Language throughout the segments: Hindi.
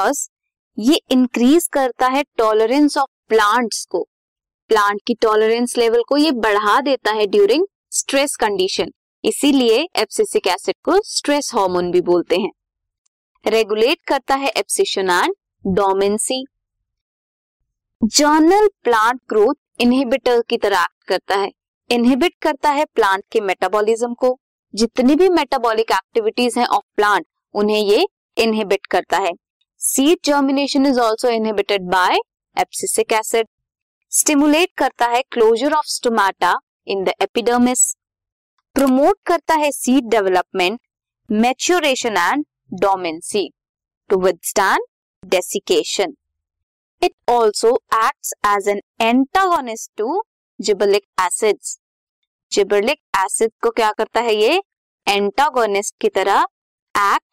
बिकॉज़ ये इंक्रीज करता है टॉलरेंस ऑफ़ प्लांट्स को। प्लांट की टॉलरेंस लेवल को ये बढ़ा देता है ड्यूरिंग स्ट्रेस कंडीशन इसीलिए एप्सिसिक एसिड को स्ट्रेस हार्मोन भी बोलते हैं। रेगुलेट करता है abscission and dormancy general plant growth inhibitor की तरह एक्ट करता है। इनहिबिट करता है प्लांट के मेटाबॉलिज्म को। जितनी भी मेटाबॉलिक एक्टिविटीज़ हैं ऑफ़ प्लांट उन्हें ये इनहिबिट करता है। Seed germination is also inhibited by abscisic acid stimulate करता है closure of stomata in the epidermis promote करता है seed development maturation and dormancy to withstand desiccation it also acts as an antagonist to gibberellic acids gibberellic acid को क्या करता है ये? एंटागोनिस्ट की तरह एक्ट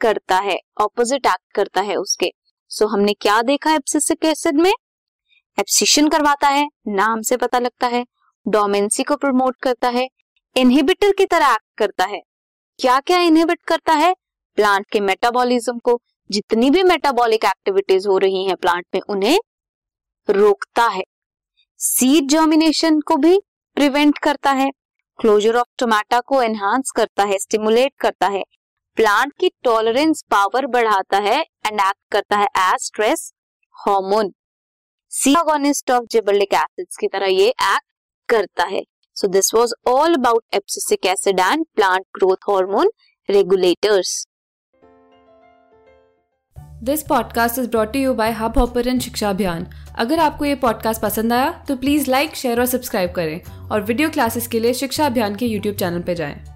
करता है ऑपोजिट एक्ट करता है उसके। सो so, हमने क्या देखा एप्सिसिक एसिड में? एप्सिशन करवाता है नाम से पता लगता है डोमेंसी को प्रमोट करता है इनहिबिटर की तरह एक्ट करता है। क्या क्या इनहिबिट करता है? प्लांट के मेटाबॉलिज्म को जितनी भी मेटाबॉलिक एक्टिविटीज़ हो रही हैं प्लांट में उन्हें रोकता है। सीड जर्मिनेशन को भी प्रिवेंट करता है क्लोजर ऑफ़ टोमेटा को एनहांस करता है स्टिमुलेट करता है। प्लांट की टॉलरेंस पावर बढ़ाता है एंड एक्ट करता है as stress hormone antagonist of gibberellic acids की तरह ये एक्ट करता है. So this was all about abscisic acid and plant growth hormone regulators this podcast is brought you by Hub Hopper Shiksha Abhiyan अगर आपको ये पॉडकास्ट पसंद आया तो प्लीज़ लाइक शेयर और सब्सक्राइब करें और वीडियो क्लासेस के लिए शिक्षा अभियान के यूट्यूब चैनल पर जाएँ।